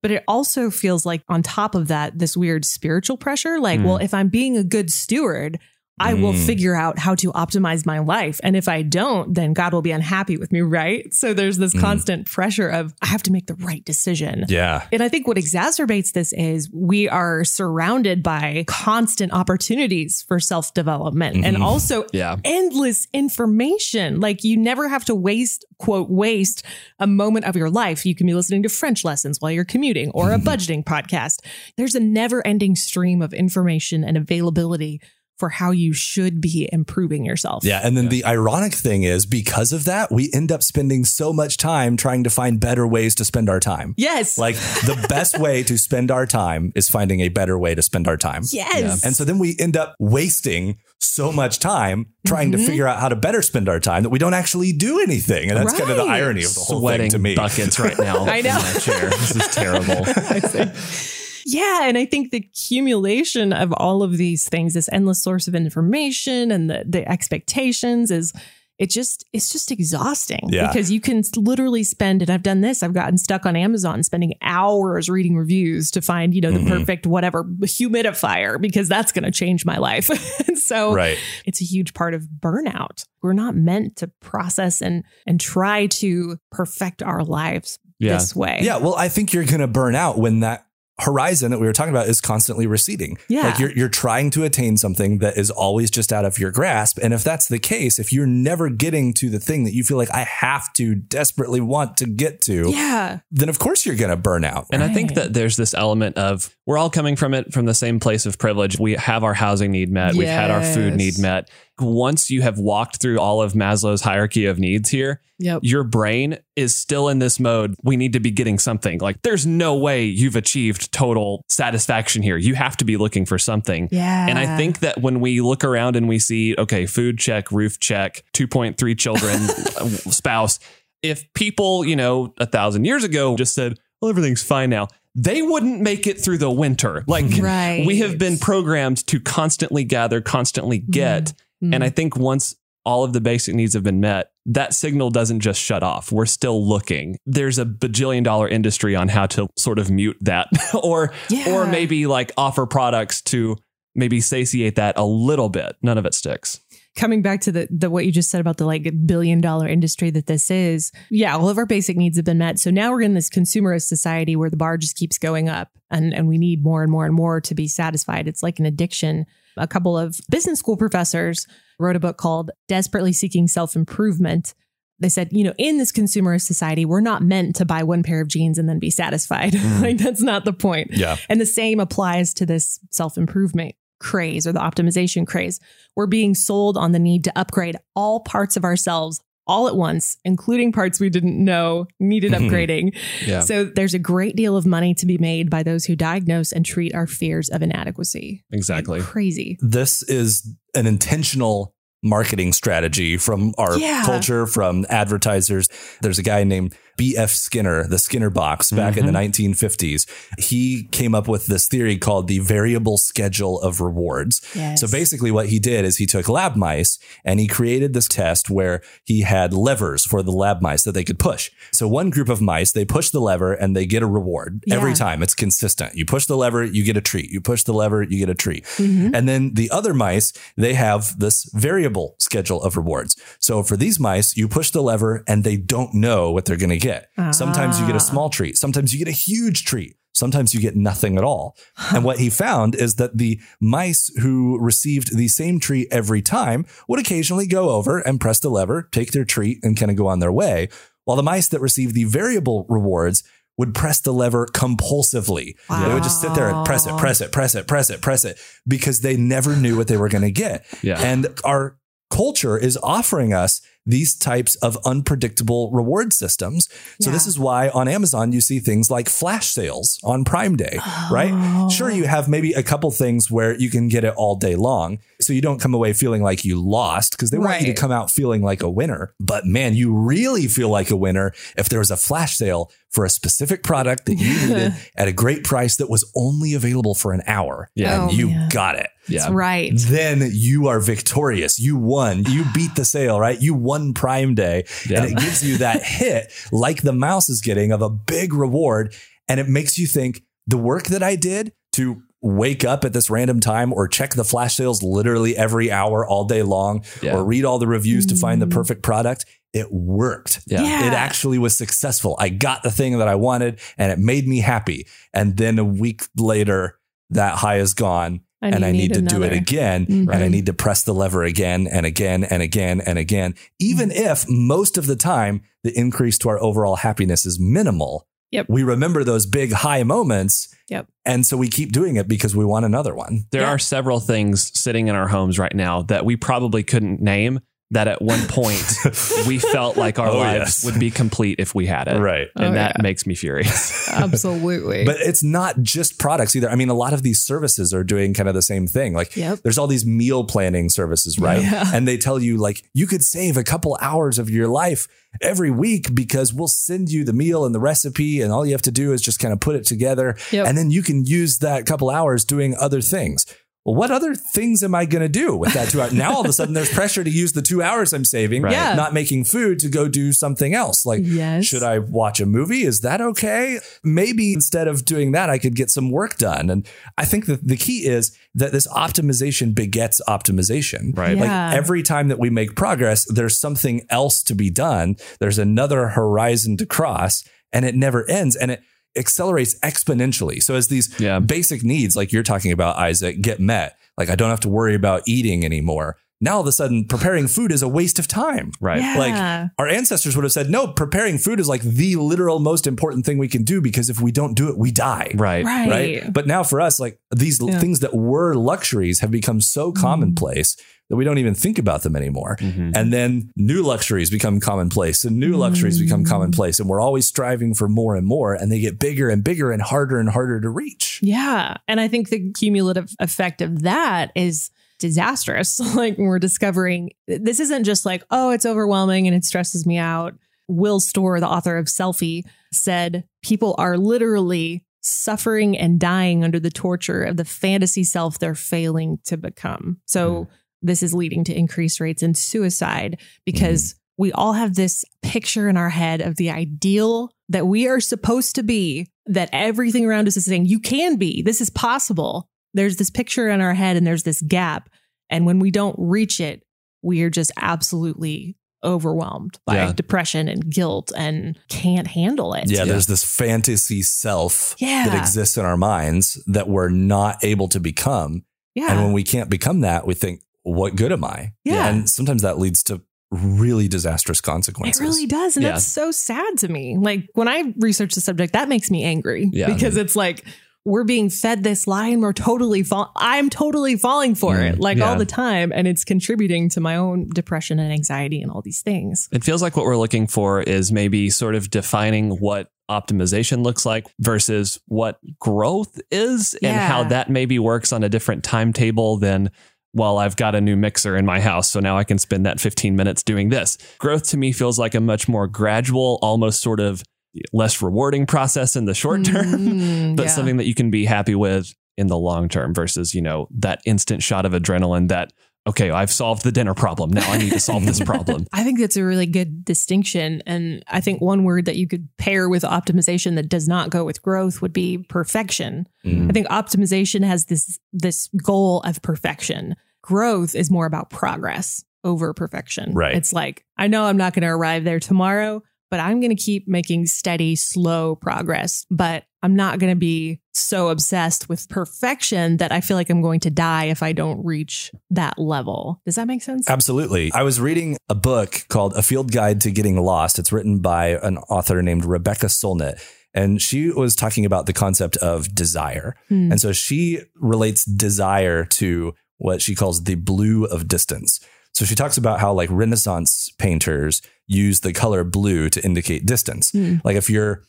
But it also feels like, on top of that, this weird spiritual pressure. Like, Mm. well, if I'm being a good steward, I will Mm. figure out how to optimize my life. And if I don't, then God will be unhappy with me, right? So there's this Mm. constant pressure of, I have to make the right decision. Yeah. And I think what exacerbates this is we are surrounded by constant opportunities for self development and Mhm. also Yeah. endless information. Like you never have to waste, quote, waste a moment of your life. You can be listening to French lessons while you're commuting or a budgeting podcast. There's a never ending stream of information and availability for how you should be improving yourself. Yeah. And then the ironic thing is, because of that, we end up spending so much time trying to find better ways to spend our time. Yes. Like the best way to spend our time is finding a better way to spend our time. yes. And so then we end up wasting so much time trying to mm-hmm. figure out how to better spend our time that we don't actually do anything. And that's kind of the irony of the whole Sweating thing to me. buckets right now. I know. In my chair. This is terrible. Yeah, and I think the accumulation of all of these things, this endless source of information and the, the expectations is it just it's just exhausting Yeah. because you can literally spend and I've done this I've gotten stuck on Amazon spending hours reading reviews to find you know the Mhm. perfect whatever humidifier because that's going to change my life and so Right. it's a huge part of burnout we're not meant to process and and try to perfect our lives Yeah. this way Yeah. Well, I think you're going to burn out when that horizon that we were talking about is constantly receding. Yeah. Like you're, you're trying to attain something that is always just out of your grasp. And if that's the case, if you're never getting to the thing that you feel like I have to desperately want to get to, yeah then of course you're going to burn out. And I think that there's this element of we're all coming from it from the same place of privilege. We have our housing need met. We've had our food need met. Once you have walked through all of Maslow's hierarchy of needs here, yep your brain is still in this mode. We need to be getting something. Like there's no way you've achieved total satisfaction here. You have to be looking for something. yeah And I think that when we look around and we see, okay, food check, roof check, 2.3 children, spouse, if people, you know, a thousand years ago just said, well, everything's fine now, they wouldn't make it through the winter. Like Right. we have been programmed to constantly gather, constantly get. Mm. And I mm. think once all of the basic needs have been met, that signal doesn't just shut off. We're still looking. There's a bajillion dollar industry on how to sort of mute that or Yeah. or maybe like offer products to maybe satiate that a little bit. None of it sticks. coming back to the the what you just said about the like billion dollar industry that this is yeah all of our basic needs have been met so now we're in this consumerist society where the bar just keeps going up and and we need more and more and more to be satisfied it's like an addiction a couple of business school professors wrote a book called desperately seeking self-improvement they said, you know, in this consumerist society, we're not meant to buy one pair of jeans and then be satisfied. Mm. like that's not the point. Yeah. And the same applies to this self improvement craze or the optimization craze. We're being sold on the need to upgrade all parts of ourselves all at once, including parts we didn't know needed upgrading. Yeah. So there's a great deal of money to be made by those who diagnose and treat our fears of inadequacy. Exactly. Crazy. this is an intentional marketing strategy from our Yeah. culture, from advertisers. There's a guy named B.F. Skinner, the Skinner box back in the mm-hmm. 1950s, he came up with this theory called the variable schedule of rewards. Yes. So basically, what he did is he took lab mice and he created this test where he had levers for the lab mice that they could push. So one group of mice, they push the lever and they get a reward every time. It's consistent. You push the lever, you get a treat. You push the lever, you get a treat. Mm-hmm. And then the other mice, they have this variable schedule of rewards. So for these mice, you push the lever and they don't know what they're going to get. Sometimes you get a ah. small treat. Sometimes you get a huge treat. Sometimes you get nothing at all. And what he found is that the mice who received the same treat every time would occasionally go over and press the lever, take their treat, and kind of go on their way. While the mice that received the variable rewards would press the lever compulsively. They would just sit there and press it, press it, press it, press it, press it, because they never knew what they were going to get. Yeah. And our culture is offering us these types of unpredictable reward systems. So this is why on Amazon you see things like flash sales on Prime Day, right? Sure, you have maybe a couple things where you can get it all day long. So you don't come away feeling like you lost because they want you to come out feeling like a winner. But man, you really feel like a winner if there was a flash sale for a specific product that you needed at a great price that was only available for an hour. Yeah. And Oh, you yeah. got it Yeah. Right. then you are victorious. You won. You beat the sale, right? You won Prime Day. Yeah. And it gives you that hit, like the mouse is getting, of a big reward. And it makes you think the work that I did to wake up at this random time or check the flash sales literally every hour all day long Yeah. or read all the reviews to find the mm. perfect product. It worked. Yeah. Yeah. It actually was successful. I got the thing that I wanted and it made me happy. And then a week later, that high is gone And and, I need, need to do it another. again. Mhm. And I need to press the lever again and again and again and again, even Mm-hmm. if most of the time the increase to our overall happiness is minimal. Yep. We remember those big high moments. Yep. And so we keep doing it because we want another one. There Yeah. are several things sitting in our homes right now that we probably couldn't name that at one point we felt like our Oh, lives yes. would be complete if we had it. Right. And Oh, that yeah. makes me furious. Absolutely. But it's not just products either. I mean, a lot of these services are doing kind of the same thing. Like Yep. there's all these meal planning services, right? Yeah. And they tell you like you could save a couple hours of your life every week because we'll send you the meal and the recipe and all you have to do is just kind of put it together Yep. and then you can use that couple hours doing other things. Well, what other things am I going to do with that two hours? now all of a sudden there's pressure to use the two hours I'm saving, Right. Yeah. not making food to go do something else. Like, Yes. should I watch a movie? Is that okay? Maybe instead of doing that, I could get some work done. And I think that the key is that this optimization begets optimization. Right. Like every time that we make progress, there's something else to be done. There's another horizon to cross and it never ends. And it accelerates exponentially. So as these Yeah. basic needs, like you're talking about, Isaac, get met, like I don't have to worry about eating anymore. Now all of a sudden preparing food is a waste of time. Right. Yeah. Like our ancestors would have said, no, preparing food is like the literal most important thing we can do because if we don't do it, we die. Right. right. Right. But now for us, like these Yeah. things that were luxuries have become so mm-hmm. commonplace that we don't even think about them anymore. Mhm. And then new luxuries become commonplace and new luxuries become commonplace. And we're always striving for more and more. And they get bigger and bigger and harder and harder to reach. Yeah. And I think the cumulative effect of that is disastrous. like we're discovering this isn't just like, oh, it's overwhelming and it stresses me out. Will Storr, the author of Selfie, said people are literally suffering and dying under the torture of the fantasy self they're failing to become. So this is leading to increased rates in suicide because mm-hmm. we all have this picture in our head of the ideal that we are supposed to be, that everything around us is saying, you can be, this is possible. There's this picture in our head and there's this gap. And when we don't reach it, we are just absolutely overwhelmed by Yeah. depression and guilt and can't handle it. Yeah, Yeah. there's this fantasy self Yeah. that exists in our minds that we're not able to become. Yeah. And when we can't become that, we think, what good am I? Yeah. And sometimes that leads to really disastrous consequences. It really does. And Yeah. that's so sad to me. Like when I research the subject, that makes me angry Yeah. because it's like we're being fed this lie and we're totally fall- I'm totally falling for Mm, it like yeah. all the time. And it's contributing to my own depression and anxiety and all these things. It feels like what we're looking for is maybe sort of defining what optimization looks like versus what growth is and how that maybe works on a different timetable than well, I've got a new mixer in my house, so now I can spend that 15 minutes doing this. Growth to me feels like a much more gradual, almost sort of less rewarding process in the short term, Mm, but yeah. something that you can be happy with in the long term versus, you know, that instant shot of adrenaline that, okay, I've solved the dinner problem. Now I need to solve this problem. I think that's a really good distinction. And I think one word that you could pair with optimization that does not go with growth would be perfection. Mm. I think optimization has this this goal of perfection. Growth is more about progress over perfection. Right. It's like, I know I'm not going to arrive there tomorrow, but I'm going to keep making steady, slow progress. But I'm not going to be so obsessed with perfection that I feel like I'm going to die if I don't reach that level. Does that make sense? Absolutely. I was reading a book called A Field Guide to Getting Lost. It's written by an author named Rebecca Solnit. And she was talking about the concept of desire. Hmm. And so she relates desire to what she calls the blue of distance. So she talks about how like Renaissance painters use the color blue to indicate distance. Hmm. Like if you're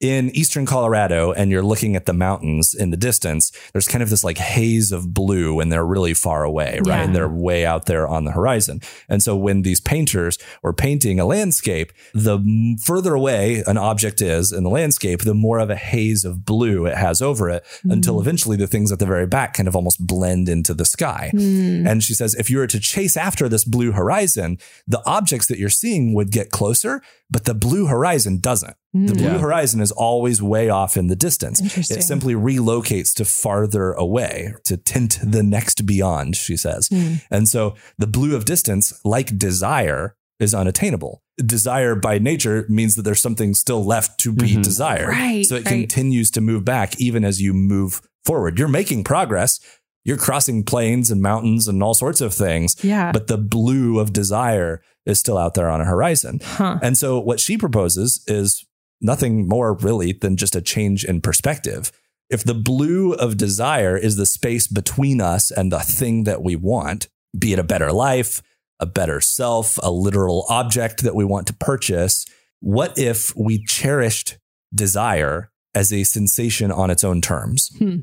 in eastern Colorado and you're looking at the mountains in the distance, there's kind of this like haze of blue when they're really far away, right? Yeah. And they're way out there on the horizon. And so when these painters were painting a landscape, the further away an object is in the landscape, the more of a haze of blue it has over it until eventually the things at the very back kind of almost blend into the sky. Hmm. And she says, if you were to chase after this blue horizon, the objects that you're seeing would get closer, but the blue horizon doesn't. The blue Yeah. horizon is always way off in the distance. It simply relocates to farther away to tint the next beyond, she says. Hmm. And so the blue of distance, like desire, is unattainable. Desire by nature means that there's something still left to be Mhm. desired. Right, so it right. continues to move back even as you move forward. You're making progress. You're crossing plains and mountains and all sorts of things, Yeah. but the blue of desire is still out there on a horizon. huh. And so what she proposes is nothing more really than just a change in perspective. If the blue of desire is the space between us and the thing that we want, be it a better life, a better self, a literal object that we want to purchase, what if we cherished desire as a sensation on its own terms? Hmm.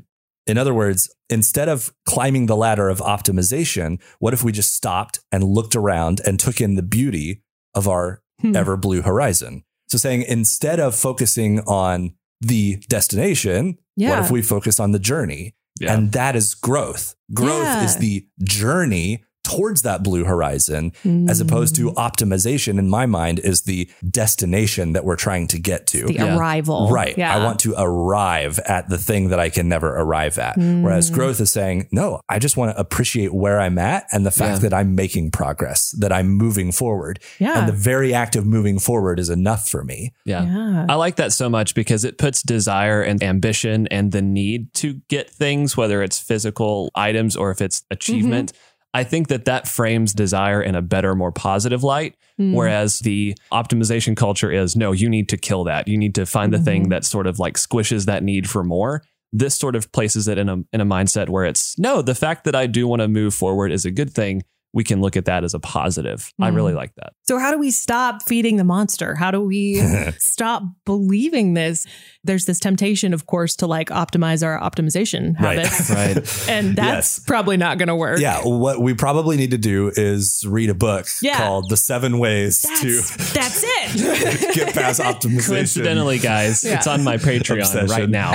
In other words, instead of climbing the ladder of optimization, what if we just stopped and looked around and took in the beauty of our Hmm. ever blue horizon? So saying instead of focusing on the destination, what if we focus on the journey? Yeah. And that is growth. Growth Yeah. is the journey towards that blue horizon, as opposed to optimization, in my mind, is the destination that we're trying to get to. the Yeah. arrival. Right. Yeah. I want to arrive at the thing that I can never arrive at. Whereas Mm. growth is saying, no, I just want to appreciate where I'm at and the fact Yeah. that I'm making progress, that I'm moving forward. Yeah. And the very act of moving forward is enough for me. Yeah. Yeah. I like that so much because it puts desire and ambition and the need to get things, whether it's physical items or if it's achievement. I think that that frames desire in a better, more positive light. Mm. Whereas the optimization culture is no, you need to kill that. You need to find the thing Mhm. that sort of like squishes that need for more. This sort of places it in a in a mindset where it's no, the fact that I do want to move forward is a good thing. We can look at that as a positive. I Mhm. really like that. So, how do we stop feeding the monster? How do we stop believing this? There's this temptation, of course, to like optimize our optimization Right. habits. Right. And that's Yes. probably not going to work. Yeah. What we probably need to do is read a book Yeah. called The Seven Ways That's, to that's it. Get Past Optimization. Coincidentally, guys, Yeah. it's on my Patreon Obsession. right now.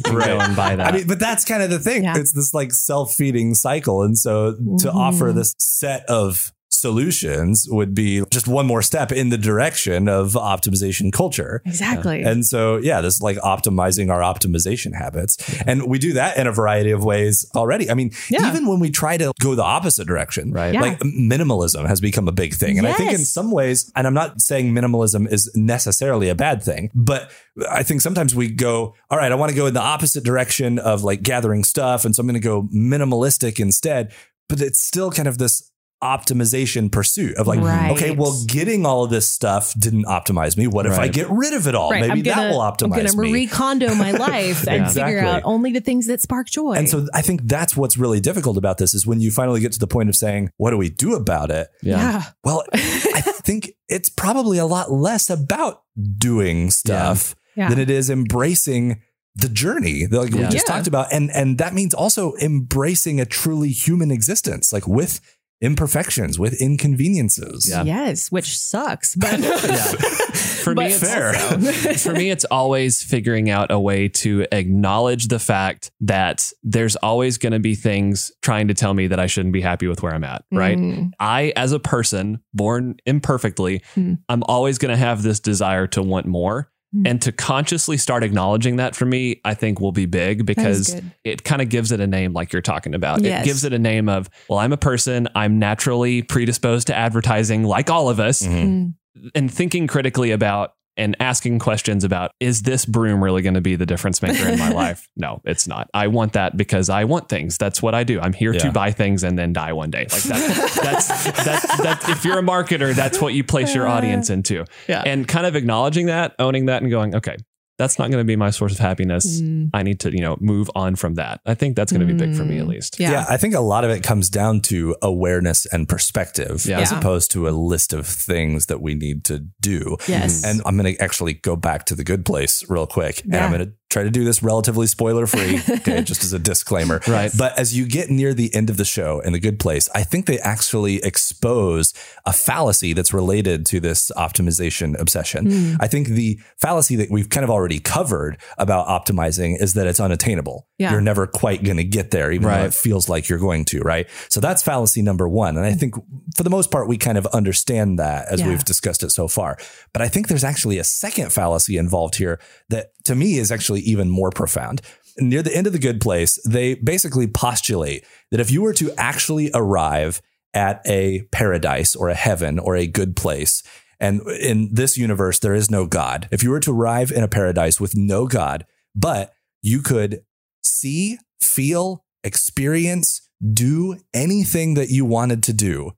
You can go and buy that. I mean, but that's kind of the thing. Yeah. It's this like self feeding cycle. And so to Mhm. offer this set of solutions would be just one more step in the direction of optimization culture. exactly. And so, yeah, this is like optimizing our optimization habits. And we do that in a variety of ways already. I mean, Yeah. even when we try to go the opposite direction, Right. Yeah. like minimalism has become a big thing. And I think in some ways, and I'm not saying minimalism is necessarily a bad thing, but I think sometimes we go, all right, I want to go in the opposite direction of like gathering stuff. And so I'm going to go minimalistic instead. But it's still kind of this optimization pursuit of like, Right. okay, well, getting all of this stuff didn't optimize me. What if I get rid of it all? right. Maybe gonna, that will optimize me. I'm gonna me. Marie Kondo my life and Exactly. figure out only the things that spark joy. and so I think that's what's really difficult about this is when you finally get to the point of saying, what do we do about it? yeah. Well, I think it's probably a lot less about doing stuff Yeah. than it is embracing the journey that like we just Yeah. talked about and and that means also embracing a truly human existence like with imperfections with inconveniences Yeah. Yes, which sucks. But For me, But it's fair. for me, it's always figuring out a way to acknowledge the fact that there's always going to be things trying to tell me that I shouldn't be happy with where I'm at. Right. Mm. I, as a person born imperfectly, Hmm. I'm always going to have this desire to want more. Hmm. And to consciously start acknowledging that for me, I think will be big because it kind of gives it a name, like you're talking about. Yes. It gives it a name of, well, I'm a person, I'm naturally predisposed to advertising, like all of us Mhm. Mm. and thinking critically about and asking questions about is this broom really going to be the difference maker in my life? No, it's not. I want that because I want things. That's what I do. I'm here Yeah. to buy things and then die one day. Like that, that's that that if you're a marketer, that's what you place your audience into. Yeah. And kind of acknowledging that, owning that and going, okay, that's not going to be my source of happiness. Mm. I need to, you know, move on from that. I think that's going to be big for me at Mm. least. Yeah. Yeah. I think a lot of it comes down to awareness and perspective Yeah. as Yeah. opposed to a list of things that we need to do. Yes. And I'm going to actually go back to the good place real quick. And I'm going to try to do this relatively spoiler free. okay. Just as a disclaimer. Right. But as you get near the end of the show in the good place, I think they actually expose a fallacy that's related to this optimization obsession. Hmm. I think the fallacy that we've kind of already covered about optimizing is that it's unattainable. Yeah. You're never quite going to get there, even though it feels like you're going to, right? So that's fallacy number one. And I think for the most part, we kind of understand that as Yeah. we've discussed it so far. But I think there's actually a second fallacy involved here that to me is actually even more profound. Near the end of the good place, they basically postulate that if you were to actually arrive at a paradise or a heaven or a good place, and in this universe, there is no God. If you were to arrive in a paradise with no God, but you could see, feel, experience, do anything that you wanted to do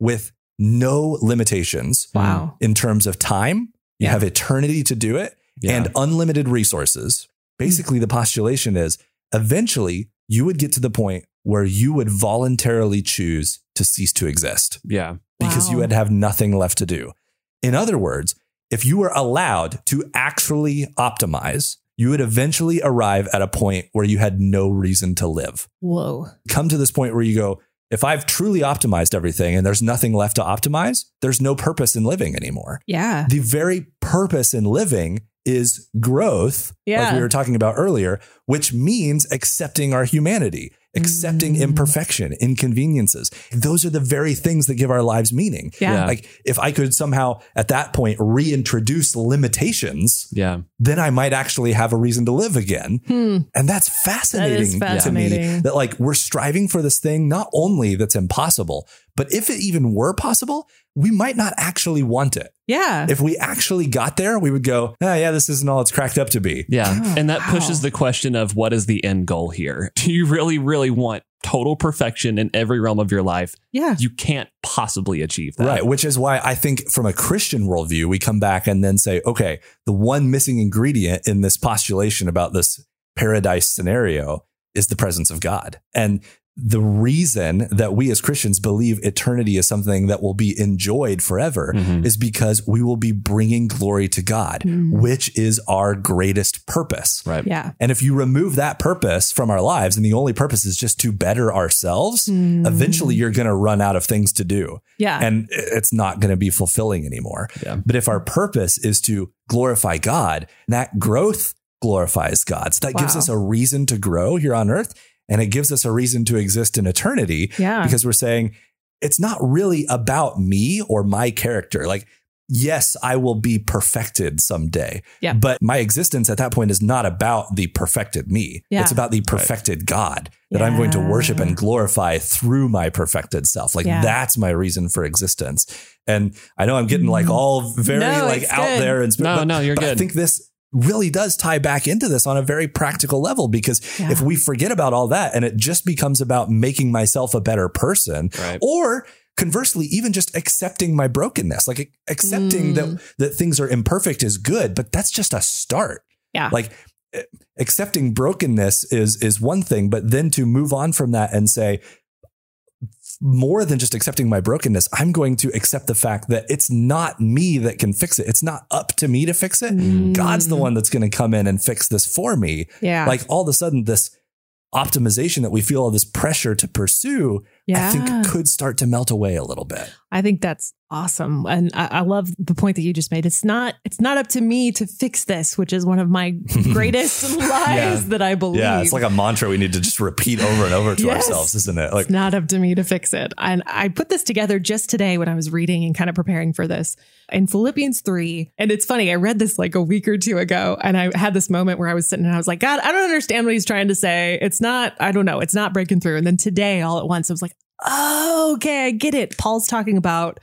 with no limitations Wow. in terms of time. You Yeah. have eternity to do it Yeah. and unlimited resources. Basically, the postulation is eventually you would get to the point where you would voluntarily choose to cease to exist yeah. because you would have nothing left to do. In other words, if you were allowed to actually optimize, you would eventually arrive at a point where you had no reason to live. Whoa. Come to this point where you go, if I've truly optimized everything and there's nothing left to optimize, there's no purpose in living anymore. Yeah. The very purpose in living is growth, like Yeah. we were talking about earlier, which means accepting our humanity, accepting Mm. imperfection, inconveniences. Those are the very things that give our lives meaning. Yeah. Yeah. Like if I could somehow at that point reintroduce limitations, Yeah. then I might actually have a reason to live again. Hmm. And that's fascinating, to fascinating. me that like we're striving for this thing not only that's impossible, but if it even were possible, we might not actually want it. Yeah. If we actually got there, we would go, ah, yeah, this isn't all it's cracked up to be. Yeah. Oh, and that wow. pushes the question of what is the end goal here? Do you really, really want total perfection in every realm of your life? yeah. You can't possibly achieve that. Right. Which is why I think from a Christian worldview, we come back and then say, okay, the one missing ingredient in this postulation about this paradise scenario is the presence of God. And the reason that we as Christians believe eternity is something that will be enjoyed forever Mhm. is because we will be bringing glory to God, Mm. which is our greatest purpose. Right. Yeah. And if you remove that purpose from our lives and the only purpose is just to better ourselves, eventually you're going to run out of things to do Mm. Yeah. and it's not going to be fulfilling anymore. Yeah. But if our purpose is to glorify God, that growth glorifies God. So that gives us a reason to grow here on earth and it gives us a reason to exist in eternity yeah. because we're saying it's not really about me or my character. Like, yes, I will be perfected someday. Yeah. But my existence at that point is not about the perfected me. Yeah. It's about the perfected God that I'm going to worship and glorify through my perfected self. Like Yeah. that's my reason for existence. And I know I'm getting like all very Mm-hmm. No, like out good. there and No, but, no, you're but I think this really does tie back into this on a very practical level because Yeah. if we forget about all that and it just becomes about making myself a better person Right. or conversely even just accepting my brokenness like accepting Mm. that that things are imperfect is good but that's just a start Yeah. like eh, accepting brokenness is is one thing but then to move on from that and say more than just accepting my brokenness, I'm going to accept the fact that it's not me that can fix it. It's not up to me to fix it. Mm. God's the one that's going to come in and fix this for me. Yeah. Like all of a sudden, this optimization that we feel all this pressure to pursue, I think could start to melt away a little bit. I think that's awesome. And I, I love the point that you just made. It's not it's not up to me to fix this, which is one of my greatest lies that I believe. Yeah, it's like a mantra we need to just repeat over and over to Yes. ourselves, isn't it? Like, it's not up to me to fix it. And I put this together just today when I was reading and kind of preparing for this in Philippians 3. And it's funny, I read this like a week or two ago and I had this moment where I was sitting and I was like, God, I don't understand what he's trying to say. It's not, I don't know, it's not breaking through. And then today, all at once, I was like, oh, okay, I get it. Paul's talking about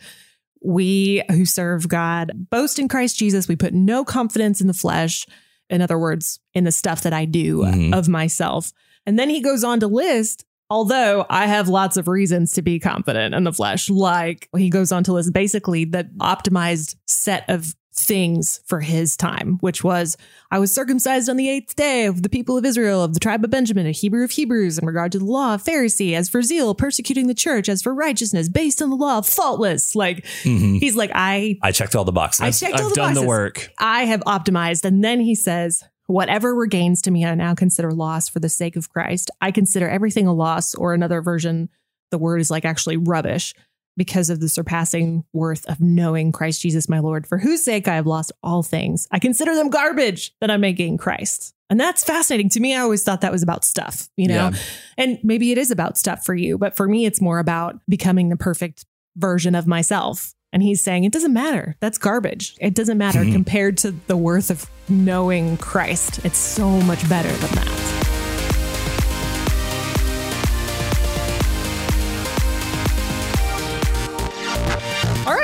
we who serve God boast in Christ Jesus. We put no confidence in the flesh. In other words, in the stuff that I do Mhm. of myself. And then he goes on to list, although I have lots of reasons to be confident in the flesh, like he goes on to list basically the optimized set of things for his time, which was I was circumcised on the eighth day of the people of Israel, of the tribe of Benjamin, a Hebrew of Hebrews, in regard to the law, of Pharisee, as for zeal, persecuting the church, as for righteousness, based on the law, faultless. Like mhm. he's like, I I checked all the boxes. I checked all I've the done boxes. the work. I have optimized. And then he says, Whatever were gains to me, I now consider loss for the sake of Christ. I consider everything a loss, or another version, the word is like actually rubbish because of the surpassing worth of knowing Christ Jesus, my Lord, for whose sake I have lost all things. I consider them garbage that I may gain Christ. And that's fascinating to me. I always thought that was about stuff, you know? Yeah. And maybe it is about stuff for you, but for me, it's more about becoming the perfect version of myself. And he's saying, it doesn't matter. That's garbage. It doesn't matter mm-hmm. compared to the worth of knowing Christ. It's so much better than that.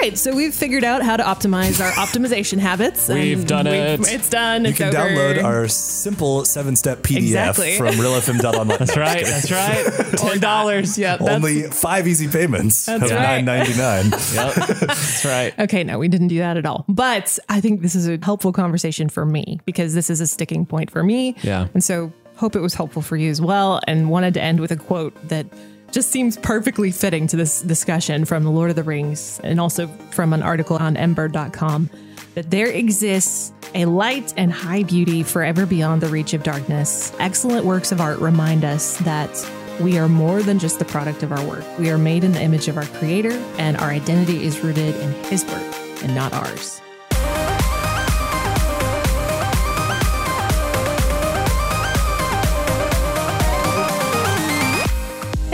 Right, so we've figured out how to optimize our optimization habits. and We've done we've- it. It's done. you it's can over. download our simple seven step PDF Exactly. from realfm.online. That's right. That's right. Ten dollars. Yeah, that's, Only five easy payments That's of right. nine ninety nine. Yep. That's right. Okay, no, we didn't do that at all. But I think this is a helpful conversation for me because this is a sticking point for me. Yeah. And so hope it was helpful for you as well. And wanted to end with a quote that just seems perfectly fitting to this discussion from The Lord of the Rings and also from an article on ember.com that there exists a light and high beauty forever beyond the reach of darkness. Excellent works of art remind us that we are more than just the product of our work. We are made in the image of our Creator, and our identity is rooted in His work and not ours.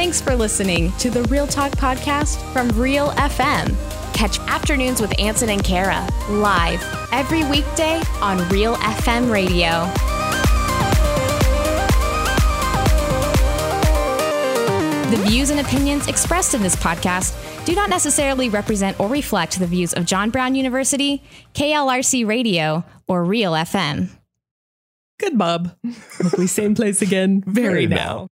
Thanks for listening to the Real Talk podcast from Real FM. Catch Afternoons with Ansen and Kara live every weekday on Real FM radio. The views and opinions expressed in this podcast do not necessarily represent or reflect the views of John Brown University, KLRC Radio, or Real FM. Good, Bob. Hopefully, same place again very, Very now.